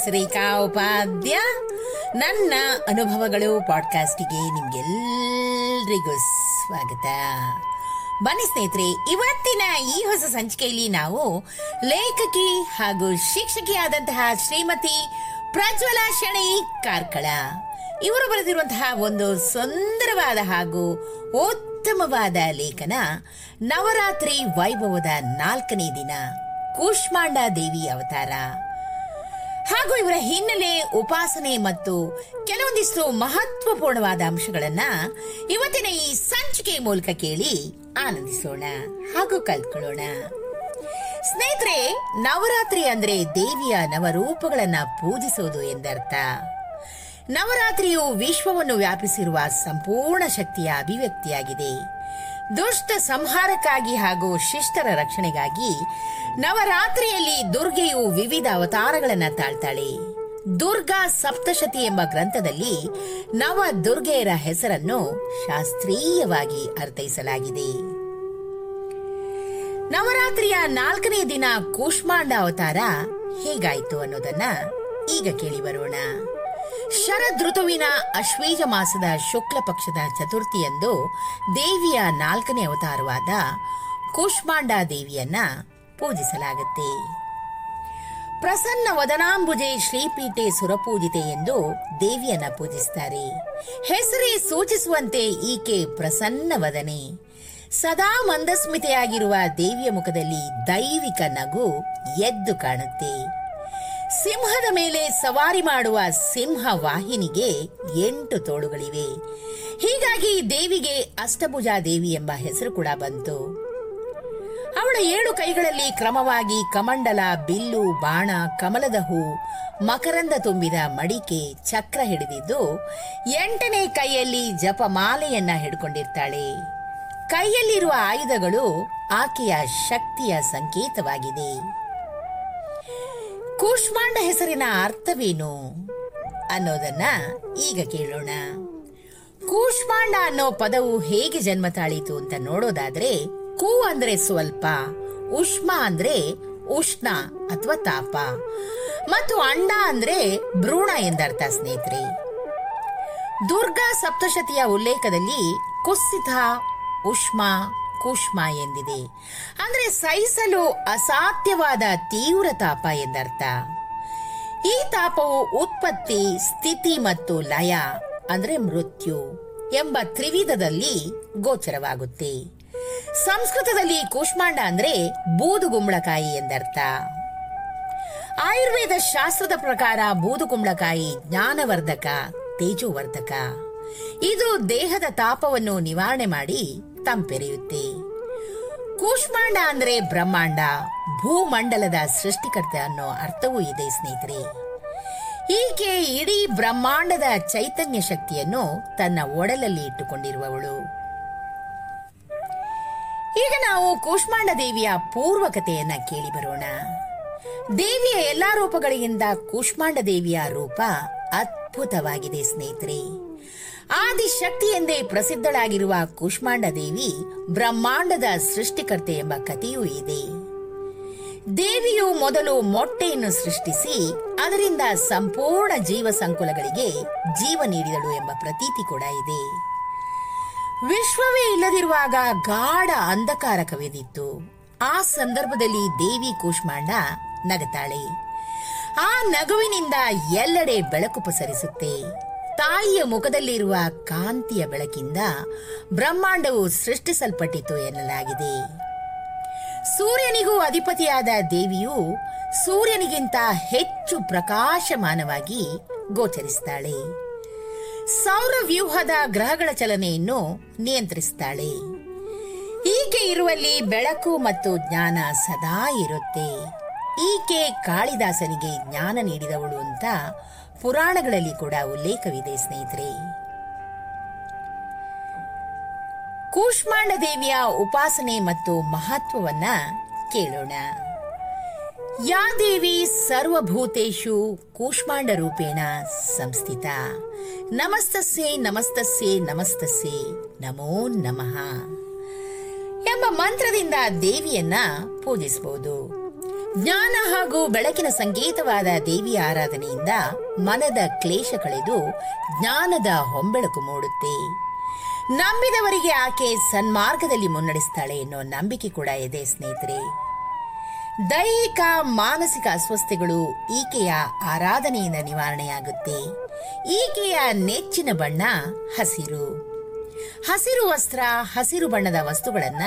ತುಳಸಿರೇಖಾ ಉಪಾಧ್ಯ ನನ್ನ ಅನುಭವಗಳು ಪಾಡ್ಕಾಸ್ಟಿಗೆ ನಿಮ್ಗೆಲ್ರಿಗೂ ಸ್ವಾಗತ. ಬನ್ನಿ ಸ್ನೇಹಿತರೆ, ಇವತ್ತಿನ ಈ ಹೊಸ ಸಂಚಿಕೆಯಲ್ಲಿ ನಾವು ಲೇಖಕಿ ಹಾಗೂ ಶಿಕ್ಷಕಿಯಾದಂತಹ ಶ್ರೀಮತಿ ಪ್ರಜ್ವಲ ಶಣಿ ಕಾರ್ಕಳ. ಇವರು ಬರೆದಿರುವಂತಹ ಒಂದು ಸುಂದರವಾದ ಹಾಗೂ ಉತ್ತಮವಾದ ಲೇಖನ ನವರಾತ್ರಿ ವೈಭವದ ನಾಲ್ಕನೇ ದಿನ, ಕೂಷ್ಮಾಂಡ ದೇವಿ ಅವತಾರ. ಹಾಗೂ ಇವರ ಹಿನ್ನೆಲೆ ಉಪಾಸನೆ ಮತ್ತು ಕೆಲವೊಂದಿಷ್ಟು ಮಹತ್ವಪೂರ್ಣವಾದ ಅಂಶಗಳನ್ನ ಇವತ್ತಿನ ಈ ಸಂಚಿಕೆ ಮೂಲಕ ಕೇಳಿ ಆನಂದಿಸೋಣ ಹಾಗೂ ಕಲ್ತ್ಕೊಳ್ಳೋಣ. ಸ್ನೇಹಿತರೆ, ನವರಾತ್ರಿ ಅಂದ್ರೆ ದೇವಿಯ ನವರೂಪಗಳನ್ನ ಪೂಜಿಸುವುದು ಎಂದರ್ಥ. ನವರಾತ್ರಿಯು ವಿಶ್ವವನ್ನು ವ್ಯಾಪಿಸಿರುವ ಸಂಪೂರ್ಣ ಶಕ್ತಿಯ ಅಭಿವ್ಯಕ್ತಿಯಾಗಿದೆ. ದುಷ್ಟ ಸಂಹಾರಕ್ಕಾಗಿ ಹಾಗೂ ಶಿಷ್ಟರ ರಕ್ಷಣೆಗಾಗಿ ನವರಾತ್ರಿಯಲ್ಲಿ ದುರ್ಗೆಯು ವಿವಿಧ ಅವತಾರಗಳನ್ನು ತಾಳ್ತಾಳೆ. ದುರ್ಗಾ ಸಪ್ತಶತಿ ಎಂಬ ಗ್ರಂಥದಲ್ಲಿ ನವ ದುರ್ಗೆಯರ ಹೆಸರನ್ನು ಶಾಸ್ತ್ರೀಯವಾಗಿ ಅರ್ಥೈಸಲಾಗಿದೆ. ನವರಾತ್ರಿಯ ನಾಲ್ಕನೇ ದಿನ ಕೂಷ್ಮಾಂಡ ಅವತಾರ ಹೇಗಾಯಿತು ಅನ್ನೋದನ್ನ ಈಗ ಕೇಳಿ ಬರೋಣ. ಶರದ್ ಋತುವಿನ ಅಶ್ವೇಜ ಮಾಸದ ಶುಕ್ಲ ಪಕ್ಷದ ಚತುರ್ಥಿಯಂದು ದೇವಿಯ ನಾಲ್ಕನೇ ಅವತಾರವಾದ ಕೂಷ್ಮಾಂಡ ದೇವಿಯನ್ನ ಪೂಜಿಸಲಾಗುತ್ತೆ. ಪ್ರಸನ್ನ ವದನಾಂಬುಜೆ ಶ್ರೀಪೀಠೆ ಸುರಪೂಜಿತೆ ಎಂದು ದೇವಿಯನ್ನ ಪೂಜಿಸ್ತಾರೆ. ಹೆಸರೇ ಸೂಚಿಸುವಂತೆ ಈಕೆ ಪ್ರಸನ್ನ ವದನೆ. ಸದಾ ಮಂದಸ್ಮಿತೆಯಾಗಿರುವ ದೇವಿಯ ಮುಖದಲ್ಲಿ ದೈವಿಕ ನಗು ಎದ್ದು ಕಾಣುತ್ತೆ. ಸಿಂಹದ ಮೇಲೆ ಸವಾರಿ ಮಾಡುವ ಸಿಂಹ ವಾಹಿನಿಗೆ ಎಂಟು ತೋಳುಗಳಿವೆ. ಹೀಗಾಗಿ ದೇವಿಗೆ ಅಷ್ಟಭುಜಾ ದೇವಿ ಎಂಬ ಹೆಸರು ಕೂಡ ಬಂತು. ಅವಳ ಏಳು ಕೈಗಳಲ್ಲಿ ಕ್ರಮವಾಗಿ ಕಮಂಡಲ, ಬಿಲ್ಲು, ಬಾಣ, ಕಮಲದ ಹೂ, ಮಕರಂದ ತುಂಬಿದ ಮಡಿಕೆ, ಚಕ್ರ ಹಿಡಿದಿದ್ದು ಎಂಟನೇ ಕೈಯಲ್ಲಿ ಜಪಮಾಲೆಯನ್ನ ಹಿಡ್ಕೊಂಡಿರ್ತಾಳೆ. ಕೈಯಲ್ಲಿರುವ ಆಯುಧಗಳು ಆಕೆಯ ಶಕ್ತಿಯ ಸಂಕೇತವಾಗಿದೆ. ಕೂಷ್ಮಾಂಡ ಹೆಸರಿನ ಅರ್ಥವೇನು ಅನ್ನೋದನ್ನ ಈಗ ಕೇಳೋಣ. ಕೂಷ್ಮಾಂಡ ಅನ್ನೋ ಪದವು ಹೇಗೆ ಜನ್ಮ ತಾಳಿತು ಅಂತ ನೋಡೋದಾದ್ರೆ, ಕೂ ಅಂದ್ರೆ ಸ್ವಲ್ಪ, ಉಷ್ಮ ಅಂದ್ರೆ ಉಷ್ಣ ಅಥವಾ ತಾಪ, ಮತ್ತು ಅಂಡ ಅಂದ್ರೆ ಭ್ರೂಣ ಎಂದರ್ಥ ಸ್ನೇಹಿತರೆ. ದುರ್ಗಾ ಸಪ್ತಶತಿಯ ಉಲ್ಲೇಖದಲ್ಲಿ ಕುಸಿತ, ಉಷ್ಮ ಕೂಷ್ಮ ಎಂದಿದೆ. ಅಂದ್ರೆ ಸಹಿಸಲು ಅಸಾಧ್ಯವಾದ ತೀವ್ರ ತಾಪ ಎಂದರ್ಥ. ಈ ತಾಪವು ಉತ್ಪತ್ತಿ, ಸ್ಥಿತಿ ಮತ್ತು ಲಯ, ಅಂದ್ರೆ ಮೃತ್ಯು ಎಂಬ ತ್ರಿವಿಧದಲ್ಲಿ ಗೋಚರವಾಗುತ್ತೆ. ಸಂಸ್ಕೃತದಲ್ಲಿ ಕೂಷ್ಮಾಂಡ ಅಂದ್ರೆ ಬೂದುಗುಂಬಳಕಾಯಿ ಎಂದರ್ಥ. ಆಯುರ್ವೇದ ಶಾಸ್ತ್ರದ ಪ್ರಕಾರ ಬೂದುಗುಂಬಳಕಾಯಿ ಜ್ಞಾನವರ್ಧಕ, ತೇಜೋವರ್ಧಕ. ಇದು ದೇಹದ ತಾಪವನ್ನು ನಿವಾರಣೆ ಮಾಡಿ ತಂಪೆರೆಯುತ್ತೆ ಕೂಷ್ಮಾಂಡ ಅಂದ್ರೆ ಬ್ರಹ್ಮಾಂಡ, ಭೂಮಂಡಲದ ಸೃಷ್ಟಿಕರ್ತ ಅನ್ನೋ ಅರ್ಥವೂ ಇದೆ ಸ್ನೇಹಿತರೆ. ಈಕೆ ಇಡೀ ಬ್ರಹ್ಮಾಂಡದ ಚೈತನ್ಯ ಶಕ್ತಿಯನ್ನು ತನ್ನ ಒಡಲಲ್ಲಿ ಇಟ್ಟುಕೊಂಡಿರುವವಳು. ಈಗ ನಾವು ಕೂಷ್ಮಾಂಡ ದೇವಿಯ ಪೂರ್ವಕತೆಯನ್ನ ಕೇಳಿ ಬರೋಣ. ದೇವಿಯ ಎಲ್ಲಾ ರೂಪಗಳಿಗಿಂತ ಕೂಷ್ಮಾಂಡ ದೇವಿಯ ರೂಪ ಅದ್ಭುತವಾಗಿದೆ ಸ್ನೇಹಿತರೆ. ಆದಿಶಕ್ತಿ ಎಂದೇ ಪ್ರಸಿದ್ಧಳಾಗಿರುವ ಕುಷ್ಮಾಂಡ ದೇವಿ ಬ್ರಹ್ಮಾಂಡದ ಸೃಷ್ಟಿಕರ್ತೆ ಎಂಬ ಕಥೆಯೂ ಇದೆ. ದೇವಿಯು ಮೊದಲು ಮೊಟ್ಟೆಯನ್ನು ಸೃಷ್ಟಿಸಿ ಅದರಿಂದ ಸಂಪೂರ್ಣ ಜೀವ ಸಂಕುಲಗಳಿಗೆ ಜೀವ ನೀಡಿದಳು ಎಂಬ ಪ್ರತೀತಿ ಕೂಡ ಇದೆ. ವಿಶ್ವವೇ ಇಲ್ಲದಿರುವಾಗ ಗಾಢ ಅಂಧಕಾರ ಕವಿದಿತ್ತು ಆ ಸಂದರ್ಭದಲ್ಲಿ ದೇವಿ ಕೂಷ್ಮಾಂಡ ನಗತಾಳೆ ಆ ನಗುವಿನಿಂದ ಎಲ್ಲೆಡೆ ಬೆಳಕು ಪಸರಿಸುತ್ತೆ. ತಾಯಿಯ ಮುಖದಲ್ಲಿರುವ ಕಾಂತಿಯ ಬೆಳಕಿಂದ ಬ್ರಹ್ಮಾಂಡವು ಸೃಷ್ಟಿಸಲ್ಪಟ್ಟಿತು ಎನ್ನಲಾಗಿದೆ. ಸೂರ್ಯನಿಗೂ ಅಧಿಪತಿಯಾದ ದೇವಿಯು ಸೂರ್ಯನಿಗಿಂತ ಹೆಚ್ಚು ಪ್ರಕಾಶಮಾನವಾಗಿ ಗೋಚರಿಸ್ತಾಳೆ. ಸೌರವ್ಯೂಹದ ಗ್ರಹಗಳ ಚಲನೆಯನ್ನು ನಿಯಂತ್ರಿಸ್ತಾಳೆ. ಈಕೆ ಇರುವಲ್ಲಿ ಬೆಳಕು ಮತ್ತು ಜ್ಞಾನ ಸದಾ ಇರುತ್ತೆ. ಈಕೆ ಕಾಳಿದಾಸನಿಗೆ ಜ್ಞಾನ ನೀಡಿದವಳು ಅಂತ ಪುರಾಣಗಳಲ್ಲಿ ಕೂಡ ಉಲ್ಲೇಖವಿದೆ, ಸ್ನೇಹಿತರೆ. ಕೂಷ್ಮಾಂಡ ದೇವಿಯ ಉಪಾಸನೆ ಮತ್ತು ಮಹತ್ವವನ್ನ ಕೇಳೋಣ. ಯಾ ದೇವಿ ಸರ್ವಭೂತೇಶು ಕೂಷ್ಮಾಂಡ ರೂಪೇಣ ಸಂಸ್ಥಿತ. ನಮಸ್ತಸ್ಸೆ ನಮಸ್ತಸ್ಸೆ ನಮಸ್ತಸ್ಸೆ, ನಮೋ ನಮಃ. ಎಂಬ ಮಂತ್ರದಿಂದ ದೇವಿಯನ್ನ ಪೂಜಿಸಬಹುದು ಜ್ಞಾನ ಹಾಗೂ ಬೆಳಕಿನ ಸಂಕೇತವಾದ ದೇವಿ ಆರಾಧನೆಯಿಂದ ಮನದ ಕ್ಲೇಶ ಕಳೆದು ಜ್ಞಾನದ ಹೊಂಬೆಳಕು ಮೂಡುತ್ತೆ. ನಂಬಿದವರಿಗೆ ಆಕೆ ಸನ್ಮಾರ್ಗದಲ್ಲಿ ಮುನ್ನಡೆಸ್ತಾಳೆ ಎನ್ನುವ ನಂಬಿಕೆ ಕೂಡ ಇದೆ ಸ್ನೇಹಿತರೆ. ದೈಹಿಕ, ಮಾನಸಿಕ ಅಸ್ವಸ್ಥತೆಗಳು ಈಕೆಯ ಆರಾಧನೆಯಿಂದ ನಿವಾರಣೆಯಾಗುತ್ತೆ. ಈಕೆಯ ನೆಚ್ಚಿನ ಬಣ್ಣ ಹಸಿರು. ಹಸಿರು ವಸ್ತ್ರ, ಹಸಿರು ಬಣ್ಣದ ವಸ್ತುಗಳನ್ನ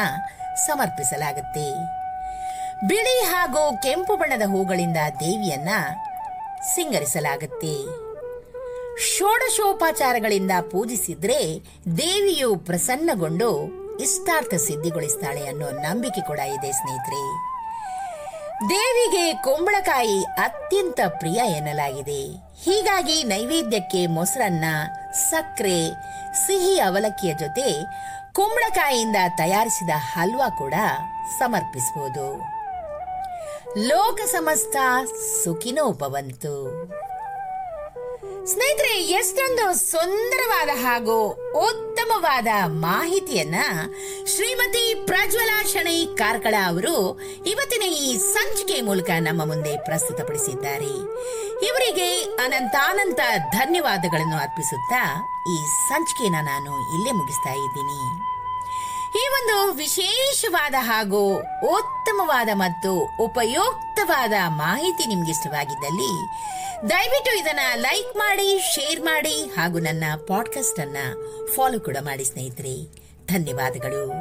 ಸಮರ್ಪಿಸಲಾಗುತ್ತೆ. ಬಿಳಿ ಹಾಗೂ ಕೆಂಪು ಬಣ್ಣದ ಹೂಗಳಿಂದ ದೇವಿಯನ್ನ ಸಿಂಗರಿಸಲಾಗುತ್ತೆ. ಷೋಡಶೋಪಚಾರಗಳಿಂದ ಪೂಜಿಸಿದ್ರೆ ದೇವಿಯು ಪ್ರಸನ್ನಗೊಂಡು ಇಷ್ಟಾರ್ಥ ಸಿದ್ಧಿಗೊಳಿಸ್ತಾಳೆ ಅನ್ನೋ ನಂಬಿಕೆ ಕೂಡ ಇದೆ ಸ್ನೇಹಿತರೆ. ದೇವಿಗೆ ಕುಂಬಳಕಾಯಿ ಅತ್ಯಂತ ಪ್ರಿಯ ಎನ್ನಲಾಗಿದೆ. ಹೀಗಾಗಿ ನೈವೇದ್ಯಕ್ಕೆ ಮೊಸರನ್ನ, ಸಕ್ಕರೆ, ಸಿಹಿ ಅವಲಕ್ಕಿಯ ಜೊತೆ ಕುಂಬಳಕಾಯಿಯಿಂದ ತಯಾರಿಸಿದ ಹಲ್ವಾ ಕೂಡ ಸಮರ್ಪಿಸಬಹುದು. ಲೋಕ ಸಮಸ್ತ ಸುಖಿನೋ ಭವಂತು ಸ್ನೇಹಿತರೆ, ಎಷ್ಟೊಂದು ಸುಂದರವಾದ ಹಾಗೂ ಉತ್ತಮವಾದ ಮಾಹಿತಿಯನ್ನ ಶ್ರೀಮತಿ ಪ್ರಜ್ವಲಾ ಶಣೈ ಕಾರ್ಕಳ ಅವರು ಇವತ್ತಿನ ಈ ಸಂಚಿಕೆ ಮೂಲಕ ನಮ್ಮ ಮುಂದೆ ಪ್ರಸ್ತುತಪಡಿಸಿದ್ದಾರೆ. ಇವರಿಗೆ ಅನಂತಾನಂತ ಧನ್ಯವಾದಗಳನ್ನು ಅರ್ಪಿಸುತ್ತಾ ಈ ಸಂಚಿಕೆನ ನಾನು ಇಲ್ಲೇ ಮುಗಿಸ್ತಾ ಇದ್ದೀನಿ. ಈ ಒಂದು ವಿಶೇಷವಾದ ಹಾಗೂ ಉತ್ತಮವಾದ ಮತ್ತು ಉಪಯುಕ್ತವಾದ ಮಾಹಿತಿ ನಿಮ್ಗೆ ಇಷ್ಟವಾಗಿದ್ದಲ್ಲಿ ದಯವಿಟ್ಟು ಇದನ್ನ ಲೈಕ್ ಮಾಡಿ, ಶೇರ್ ಮಾಡಿ ಹಾಗೂ ನನ್ನ ಪಾಡ್ಕಾಸ್ಟ್ ಅನ್ನ ಫಾಲೋ ಕೂಡ ಮಾಡಿ ಸ್ನೇಹಿತರೆ. ಧನ್ಯವಾದಗಳು.